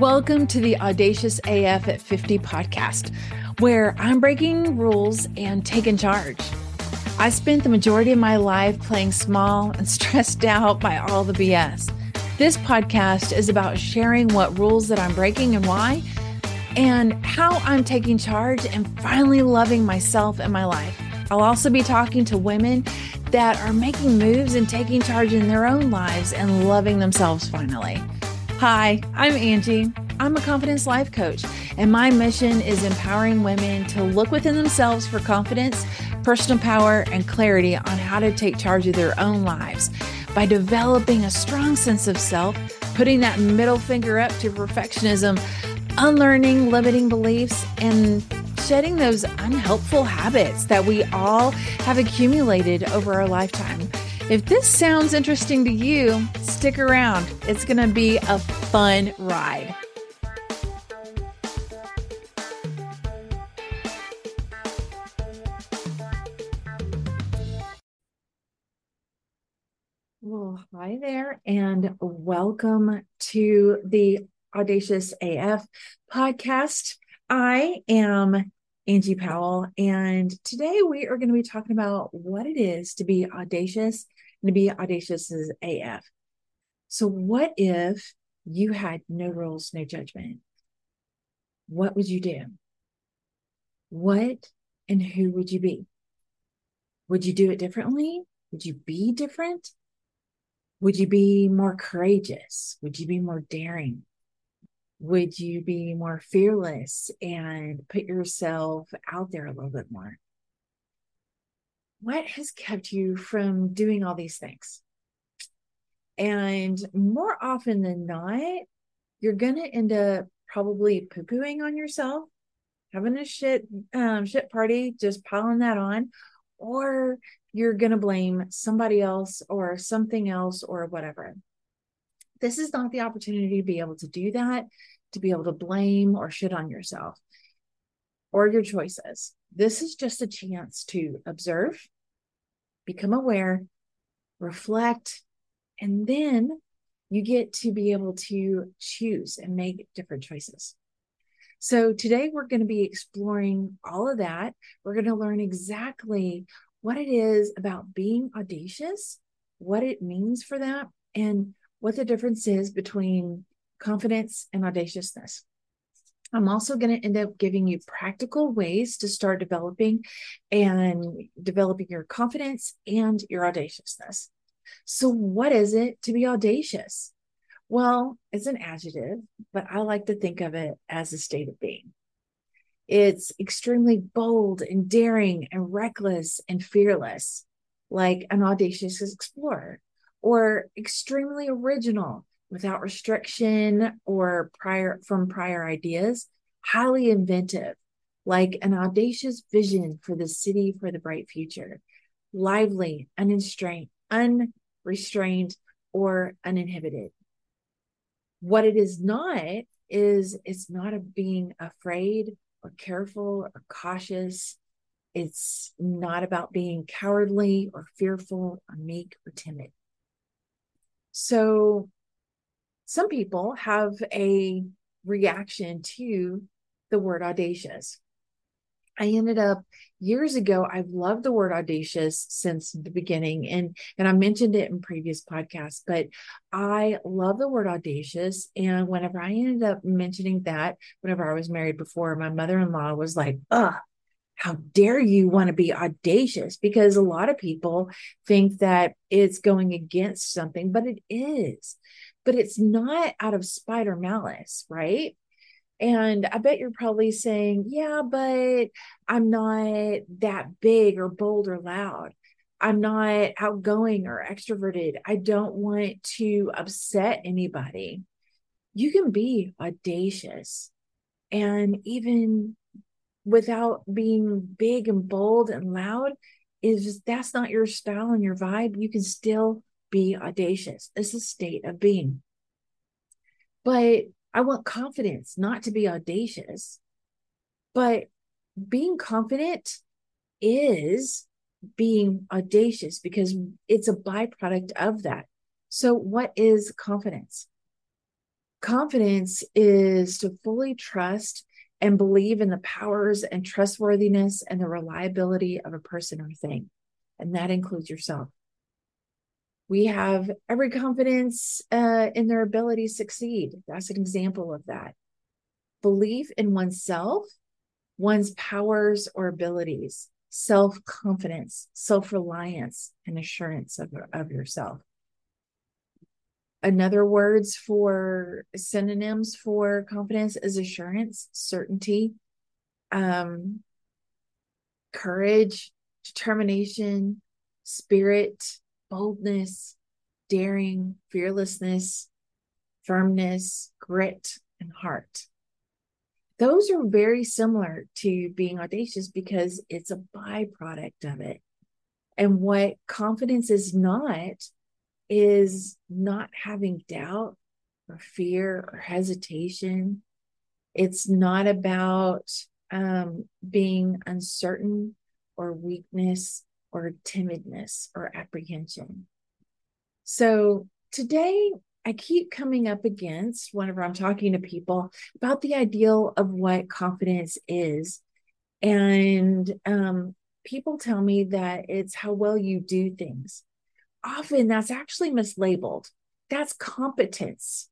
Welcome to the Audacious AF at 50 podcast, where I'm breaking rules and taking charge. I spent the majority of my life playing small and stressed out by all the BS. This podcast is about sharing what rules that I'm breaking and why, and how I'm taking charge and finally loving myself and my life. I'll also be talking to women that are making moves and taking charge in their own lives and loving themselves finally. Hi, I'm Angie. I'm a confidence life coach, and my mission is empowering women to look within themselves for confidence, personal power, and clarity on how to take charge of their own lives by developing a strong sense of self, putting that middle finger up to perfectionism, unlearning limiting beliefs, and shedding those unhelpful habits that we all have accumulated over our lifetime. If this sounds interesting to you, stick around. It's going to be a fun ride. Well, hi there, and welcome to the Audacious AF podcast. I am Angie Powell, and today we are going to be talking about what it is to be audacious and to be audacious as AF. So, what if you had no rules, no judgment? What would you do? What and who would you be? Would you do it differently? Would you be different? Would you be more courageous? Would you be more daring? Would you be more fearless and put yourself out there a little bit more? What has kept you from doing all these things? And more often than not, you're going to end up probably poo pooing on yourself, having a shit um, shit party, just piling that on, or you're going to blame somebody else or something else or whatever. This is not the opportunity to be able to do that, to be able to blame or shit on yourself or your choices. This is just a chance to observe, become aware, reflect, and then you get to be able to choose and make different choices. So, today we're going to be exploring all of that. We're going to learn exactly what it is about being audacious, what it means for that, and what the difference is between confidence and audaciousness. I'm also going to end up giving you practical ways to start developing and developing your confidence and your audaciousness. So, what is it to be audacious? Well, it's an adjective, but I like to think of it as a state of being. It's extremely bold and daring and reckless and fearless, like an audacious explorer, or extremely original without restriction or prior from prior ideas, highly inventive, like an audacious vision for the city for the bright future, lively, unrestrained, unrestrained, or uninhibited. What it is not is it's not a being afraid or careful or cautious. It's not about being cowardly or fearful or meek or timid. So, some people have a reaction to the word audacious. I ended up years ago, I've loved the word audacious since the beginning. And, and I mentioned it in previous podcasts, but I love the word audacious. And whenever I ended up mentioning that, whenever I was married before, my mother-in-law was like, ugh, how dare you want to be audacious? Because a lot of people think that it's going against something, but it is. But it's not out of spite or malice, right? And I bet you're probably saying, yeah, but I'm not that big or bold or loud. I'm not outgoing or extroverted. I don't want to upset anybody. You can be audacious and even without being big and bold and loud is just that's not your style and your vibe you can still be audacious it's a state of being but I want confidence, not to be audacious. But being confident is being audacious because it's a byproduct of that. So, what is confidence? Confidence is to fully trust and believe in the powers and trustworthiness and the reliability of a person or thing. And that includes yourself. We have every confidence uh, in their ability to succeed. That's an example of that. Belief in oneself, one's powers or abilities, self confidence, self reliance, and assurance of, of yourself another words for synonyms for confidence is assurance certainty um courage determination spirit boldness daring fearlessness firmness grit and heart. Those are very similar to being audacious because it's a byproduct of it. And what confidence is not is not having doubt or fear or hesitation. It's not about um, being uncertain or weakness or timidness or apprehension. So today, I keep coming up against whenever I'm talking to people about the ideal of what confidence is. And um, people tell me that it's how well you do things often that's actually mislabeled. That's competence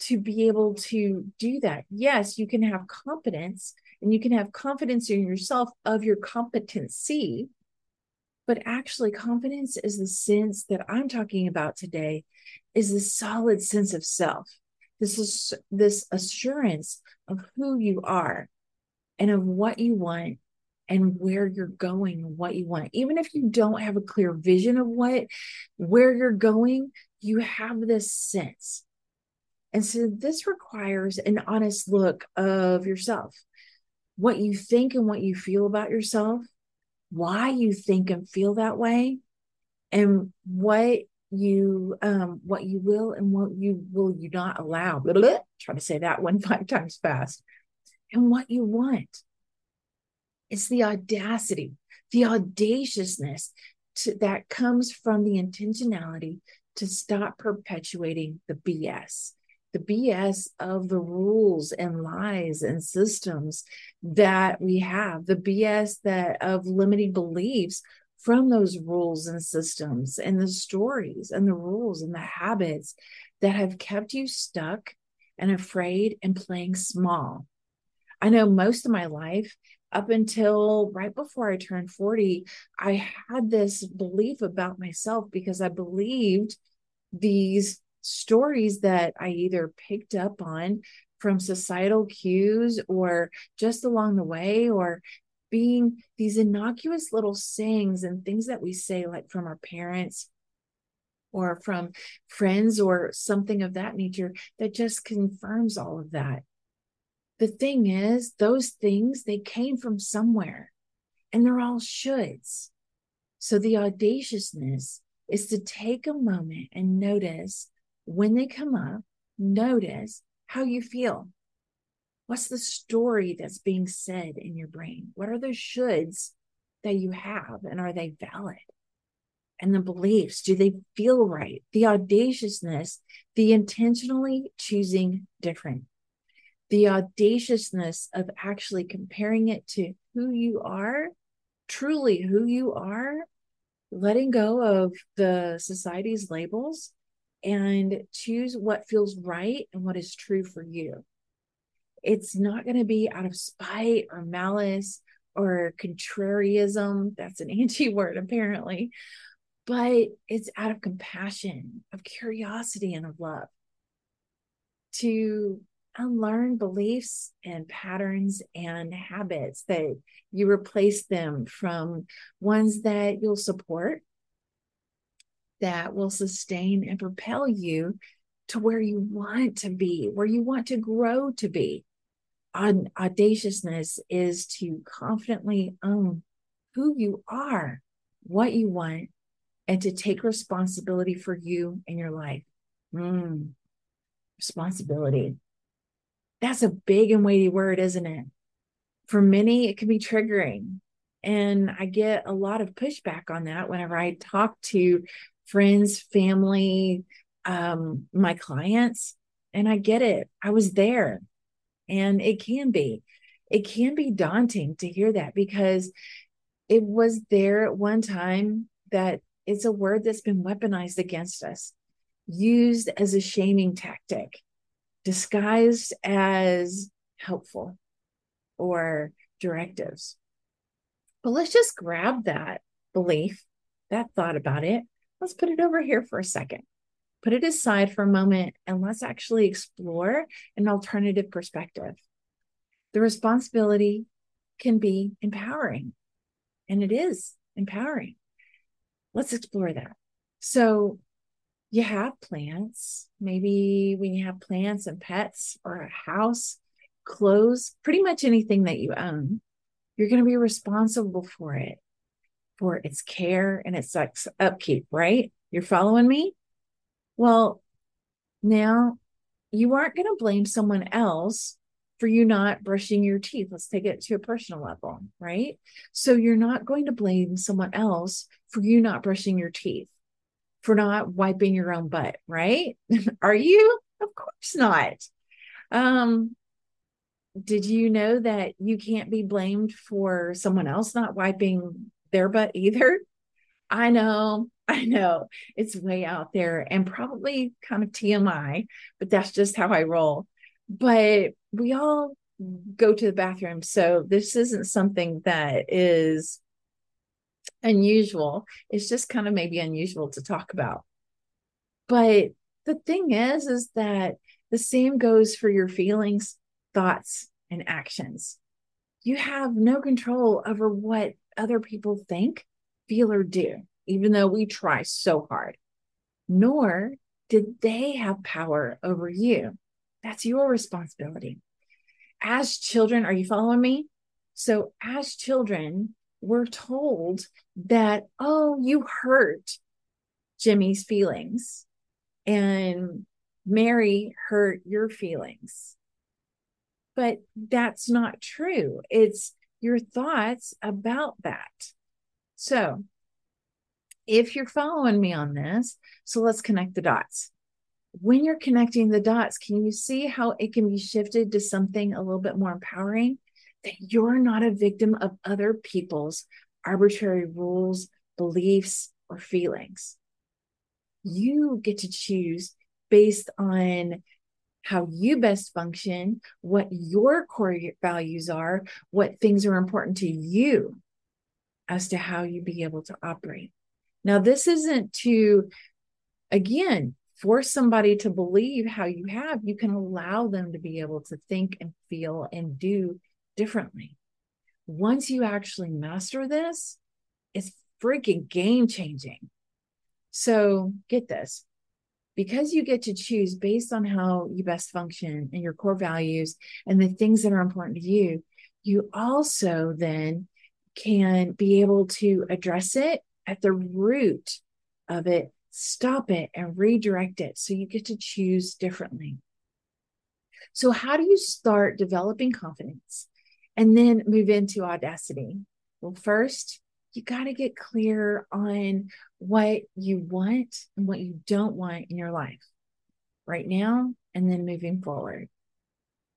to be able to do that. Yes, you can have competence and you can have confidence in yourself of your competency. But actually, confidence is the sense that I'm talking about today, is the solid sense of self. This is this assurance of who you are and of what you want and where you're going, what you want. Even if you don't have a clear vision of what, where you're going, you have this sense. And so this requires an honest look of yourself, what you think and what you feel about yourself, why you think and feel that way, and what you um what you will and what you will you not allow. Blah, blah, blah. Try to say that one five times fast. And what you want it's the audacity, the audaciousness to, that comes from the intentionality to stop perpetuating the BS, the BS of the rules and lies and systems that we have, the BS that of limiting beliefs from those rules and systems and the stories and the rules and the habits that have kept you stuck and afraid and playing small. I know most of my life up until right before I turned 40, I had this belief about myself because I believed these stories that I either picked up on from societal cues or just along the way or being these innocuous little sayings and things that we say like from our parents or from friends or something of that nature that just confirms all of that the thing is, those things, they came from somewhere and they're all shoulds. So the audaciousness is to take a moment and notice when they come up, notice how you feel. What's the story that's being said in your brain? What are the shoulds that you have and are they valid? And the beliefs, do they feel right? The audaciousness, the intentionally choosing different the audaciousness of actually comparing it to who you are, truly who you are, letting go of the society's labels and choose what feels right and what is true for you. It's not going to be out of spite or malice or contrariism. That's an anti word, apparently, but it's out of compassion, of curiosity, and of love to unlearn beliefs and patterns and habits that you replace them from ones that you'll support that will sustain and propel you to where you want to be, where you want to grow to be. Audaciousness is to confidently own who you are, what you want, and to take responsibility for you and your life. Mm, responsibility. That's a big and weighty word, isn't it? For many, it can be triggering. And I get a lot of pushback on that whenever I talk to friends, family, um, my clients. And I get it. I was there. And it can be. It can be daunting to hear that because it was there at one time that it's a word that's been weaponized against us, used as a shaming tactic, disguised as helpful or directives. But let's just grab that belief, that thought about it. Let's put it over here for a second. Put it aside for a moment and let's actually explore an alternative perspective. The responsibility can be empowering, and it is empowering. Let's explore that. So, you have plants. Maybe when you have plants and pets or a house, clothes, pretty much anything that you own, you're going to be responsible for it, for its care and its upkeep, right? You're following me? Well, now you aren't going to blame someone else for you not brushing your teeth. Let's take it to a personal level, right? So you're not going to blame someone else for you not brushing your teeth, for not wiping your own butt, right? Are you? Of course not. Um, did you know that you can't be blamed for someone else not wiping their butt either? I know, I know it's way out there and probably kind of TMI, but that's just how I roll. But we all go to the bathroom. So this isn't something that is unusual. It's just kind of maybe unusual to talk about. But the thing is, is that the same goes for your feelings, thoughts, and actions. You have no control over what other people think, feel, or do, even though we try so hard. Nor did they have power over you. That's your responsibility. As children, are you following me? So, as children, we're told that, oh, you hurt Jimmy's feelings and Mary hurt your feelings. But that's not true. It's your thoughts about that. So, if you're following me on this, so let's connect the dots. When you're connecting the dots, can you see how it can be shifted to something a little bit more empowering? That you're not a victim of other people's arbitrary rules, beliefs, or feelings. You get to choose based on how you best function, what your core values are, what things are important to you as to how you be able to operate. Now, this isn't to, again, force somebody to believe how you have. You can allow them to be able to think and feel and do differently. Once you actually master this, it's freaking game changing. So, get this because you get to choose based on how you best function and your core values and the things that are important to you, you also then can be able to address it at the root of it, stop it, and redirect it. So you get to choose differently. So, how do you start developing confidence and then move into audacity? Well, first, you got to get clear on what you want and what you don't want in your life right now and then moving forward.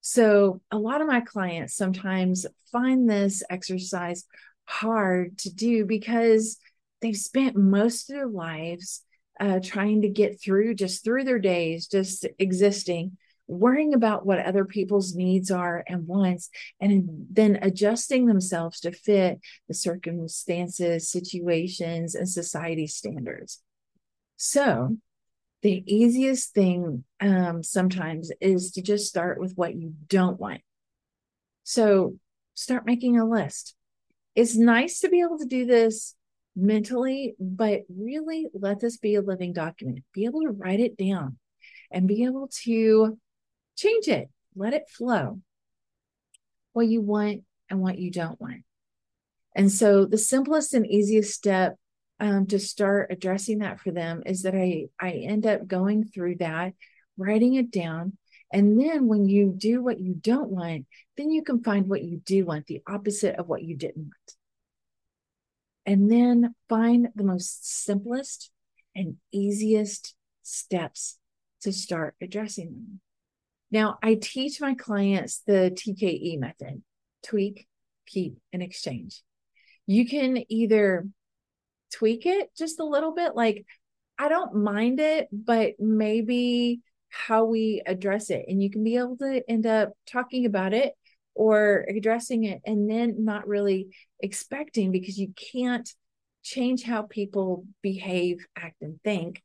So, a lot of my clients sometimes find this exercise hard to do because they've spent most of their lives uh, trying to get through just through their days, just existing worrying about what other people's needs are and wants, and then adjusting themselves to fit the circumstances, situations, and society standards. So, the easiest thing um, sometimes is to just start with what you don't want. So, start making a list. It's nice to be able to do this mentally, but really let this be a living document. Be able to write it down and be able to change it, let it flow. What you want and what you don't want. And so the simplest and easiest step um, to start addressing that for them is that I I end up going through that, writing it down, and then when you do what you don't want, then you can find what you do want, the opposite of what you didn't want. And then find the most simplest and easiest steps to start addressing them. Now, I teach my clients the TKE method tweak, keep, and exchange. You can either tweak it just a little bit, like, I don't mind it, but maybe how we address it. And you can be able to end up talking about it or addressing it and then not really expecting because you can't change how people behave, act, and think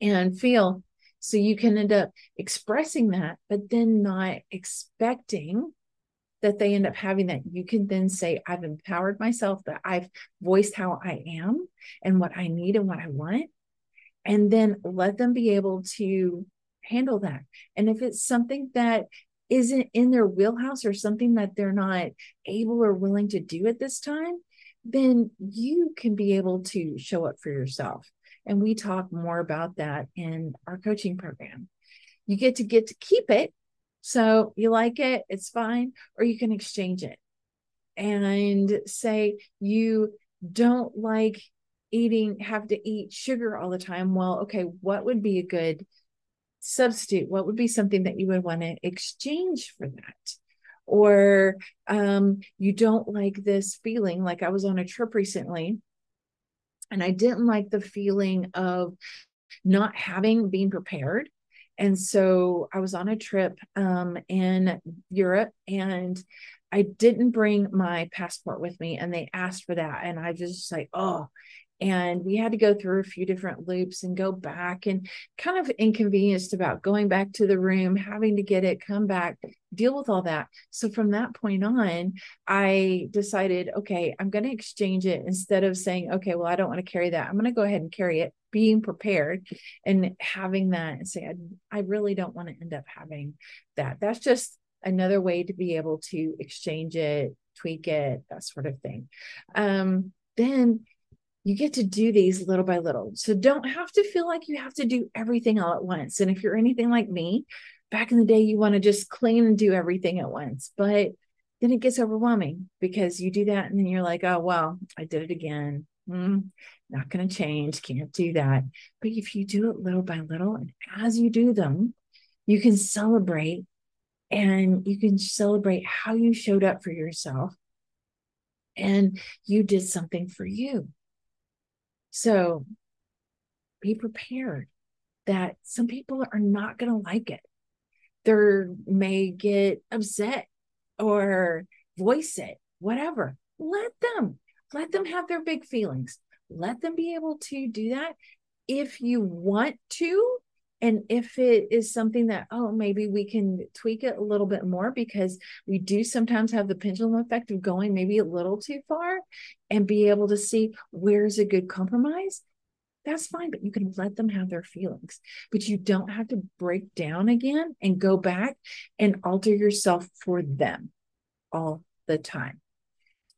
and feel. So you can end up expressing that, but then not expecting that they end up having that. You can then say, I've empowered myself, that I've voiced how I am and what I need and what I want. And then let them be able to handle that. And if it's something that isn't in their wheelhouse or something that they're not able or willing to do at this time, then you can be able to show up for yourself. And we talk more about that in our coaching program. You get to get to keep it. So you like it, it's fine, or you can exchange it and say you don't like eating, have to eat sugar all the time. Well, okay, what would be a good substitute? What would be something that you would want to exchange for that? Or um, you don't like this feeling. Like I was on a trip recently and I didn't like the feeling of not having been prepared. And so I was on a trip um, in Europe and I didn't bring my passport with me and they asked for that. And I just like, oh, and we had to go through a few different loops and go back and kind of inconvenienced about going back to the room having to get it come back deal with all that so from that point on i decided okay i'm going to exchange it instead of saying okay well i don't want to carry that i'm going to go ahead and carry it being prepared and having that and say I, I really don't want to end up having that that's just another way to be able to exchange it tweak it that sort of thing um then you get to do these little by little. So don't have to feel like you have to do everything all at once. And if you're anything like me, back in the day, you want to just clean and do everything at once. But then it gets overwhelming because you do that and then you're like, oh, well, I did it again. Mm, not going to change. Can't do that. But if you do it little by little, and as you do them, you can celebrate and you can celebrate how you showed up for yourself and you did something for you. So be prepared that some people are not going to like it. They may get upset or voice it, whatever. Let them, let them have their big feelings. Let them be able to do that if you want to. And if it is something that, oh, maybe we can tweak it a little bit more because we do sometimes have the pendulum effect of going maybe a little too far and be able to see where's a good compromise, that's fine, but you can let them have their feelings. But you don't have to break down again and go back and alter yourself for them all the time.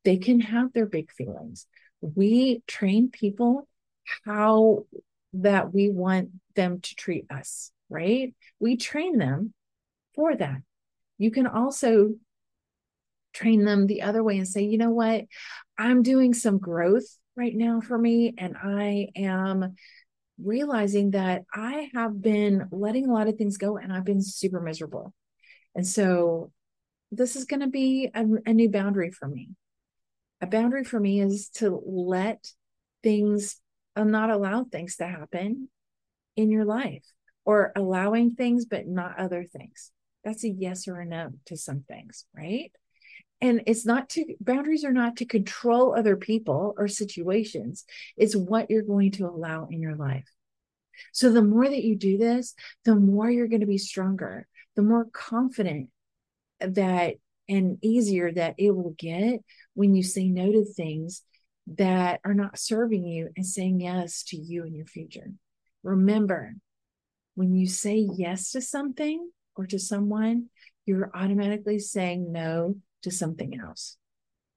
They can have their big feelings. We train people how that we want them to treat us, right? We train them for that. You can also train them the other way and say, you know what? I'm doing some growth right now for me, and I am realizing that I have been letting a lot of things go and I've been super miserable. And so this is going to be a, a new boundary for me. A boundary for me is to let things, uh, not allow things to happen in your life or allowing things, but not other things. That's a yes or a no to some things, right? And it's not to boundaries are not to control other people or situations. It's what you're going to allow in your life. So the more that you do this the more you're going to be stronger the more confident that and easier that it will get when you say no to things that are not serving you and saying yes to you and your future. Remember when you say yes to something or to someone you're automatically saying no to something else.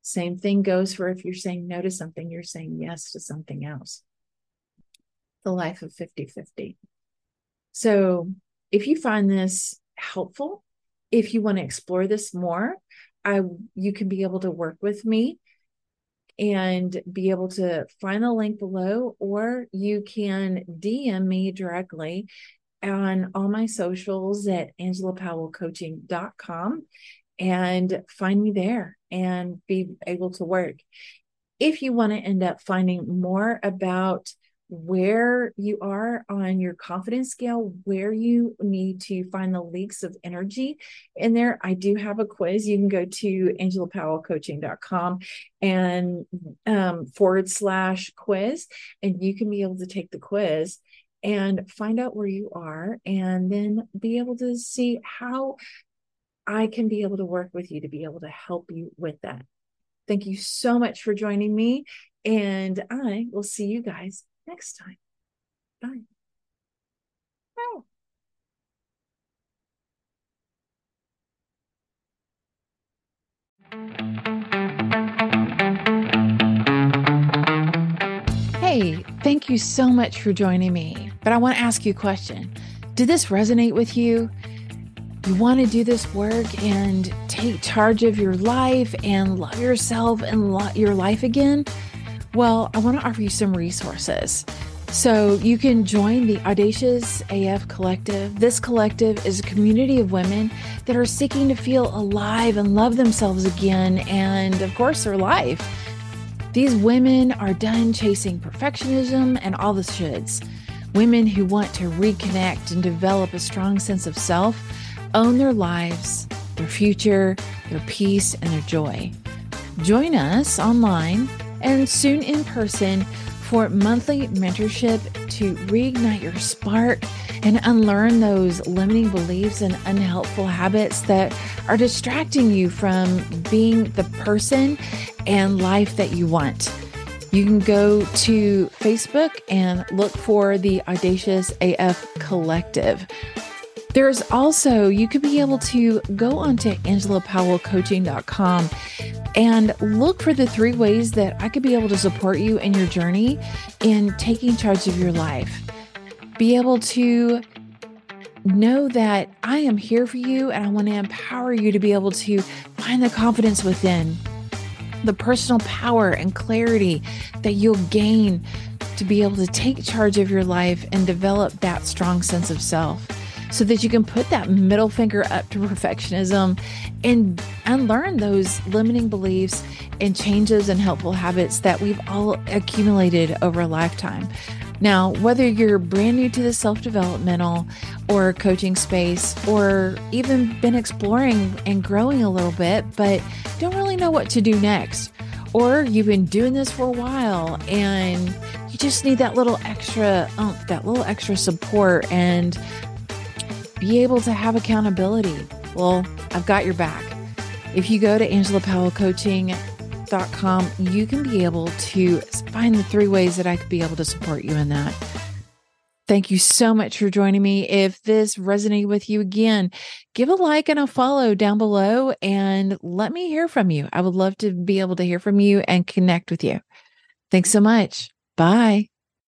Same thing goes for if you're saying no to something, you're saying yes to something else. The life of 50 50. So if you find this helpful, if you want to explore this more, I you can be able to work with me and be able to find the link below, or you can DM me directly on all my socials at angelapowellcoaching.com and find me there and be able to work. If you want to end up finding more about where you are on your confidence scale, where you need to find the leaks of energy in there. I do have a quiz. You can go to angelapowellcoaching.com and um, forward slash quiz, and you can be able to take the quiz and find out where you are and then be able to see how I can be able to work with you to be able to help you with that. Thank you so much for joining me, and I will see you guys next time. Bye. Hey, thank you so much for joining me. But I want to ask you a question. Did this resonate with you? You want to do this work and take charge of your life and love yourself and love your life again? Well, I want to offer you some resources. So you can join the Audacious AF Collective. This collective is a community of women that are seeking to feel alive and love themselves again, and of course, their life. These women are done chasing perfectionism and all the shoulds. Women who want to reconnect and develop a strong sense of self, own their lives, their future, their peace, and their joy. Join us online and soon in person for monthly mentorship to reignite your spark and unlearn those limiting beliefs and unhelpful habits that are distracting you from being the person and life that you want. You can go to Facebook and look for the Audacious AF Collective. There's also, you could be able to go onto angelapowellcoaching.com and look for the three ways that I could be able to support you in your journey in taking charge of your life. Be able to know that I am here for you and I want to empower you to be able to find the confidence within, the personal power and clarity that you'll gain to be able to take charge of your life and develop that strong sense of self so that you can put that middle finger up to perfectionism and unlearn those limiting beliefs and changes and helpful habits that we've all accumulated over a lifetime. Now, whether you're brand new to the self developmental or coaching space, or even been exploring and growing a little bit, but don't really know what to do next, or you've been doing this for a while and you just need that little extra oomph, that little extra support and be able to have accountability. Well, I've got your back. If you go to angelapowellcoaching.com, you can be able to find the three ways that I could be able to support you in that. Thank you so much for joining me. If this resonated with you again, give a like and a follow down below and let me hear from you. I would love to be able to hear from you and connect with you. Thanks so much. Bye.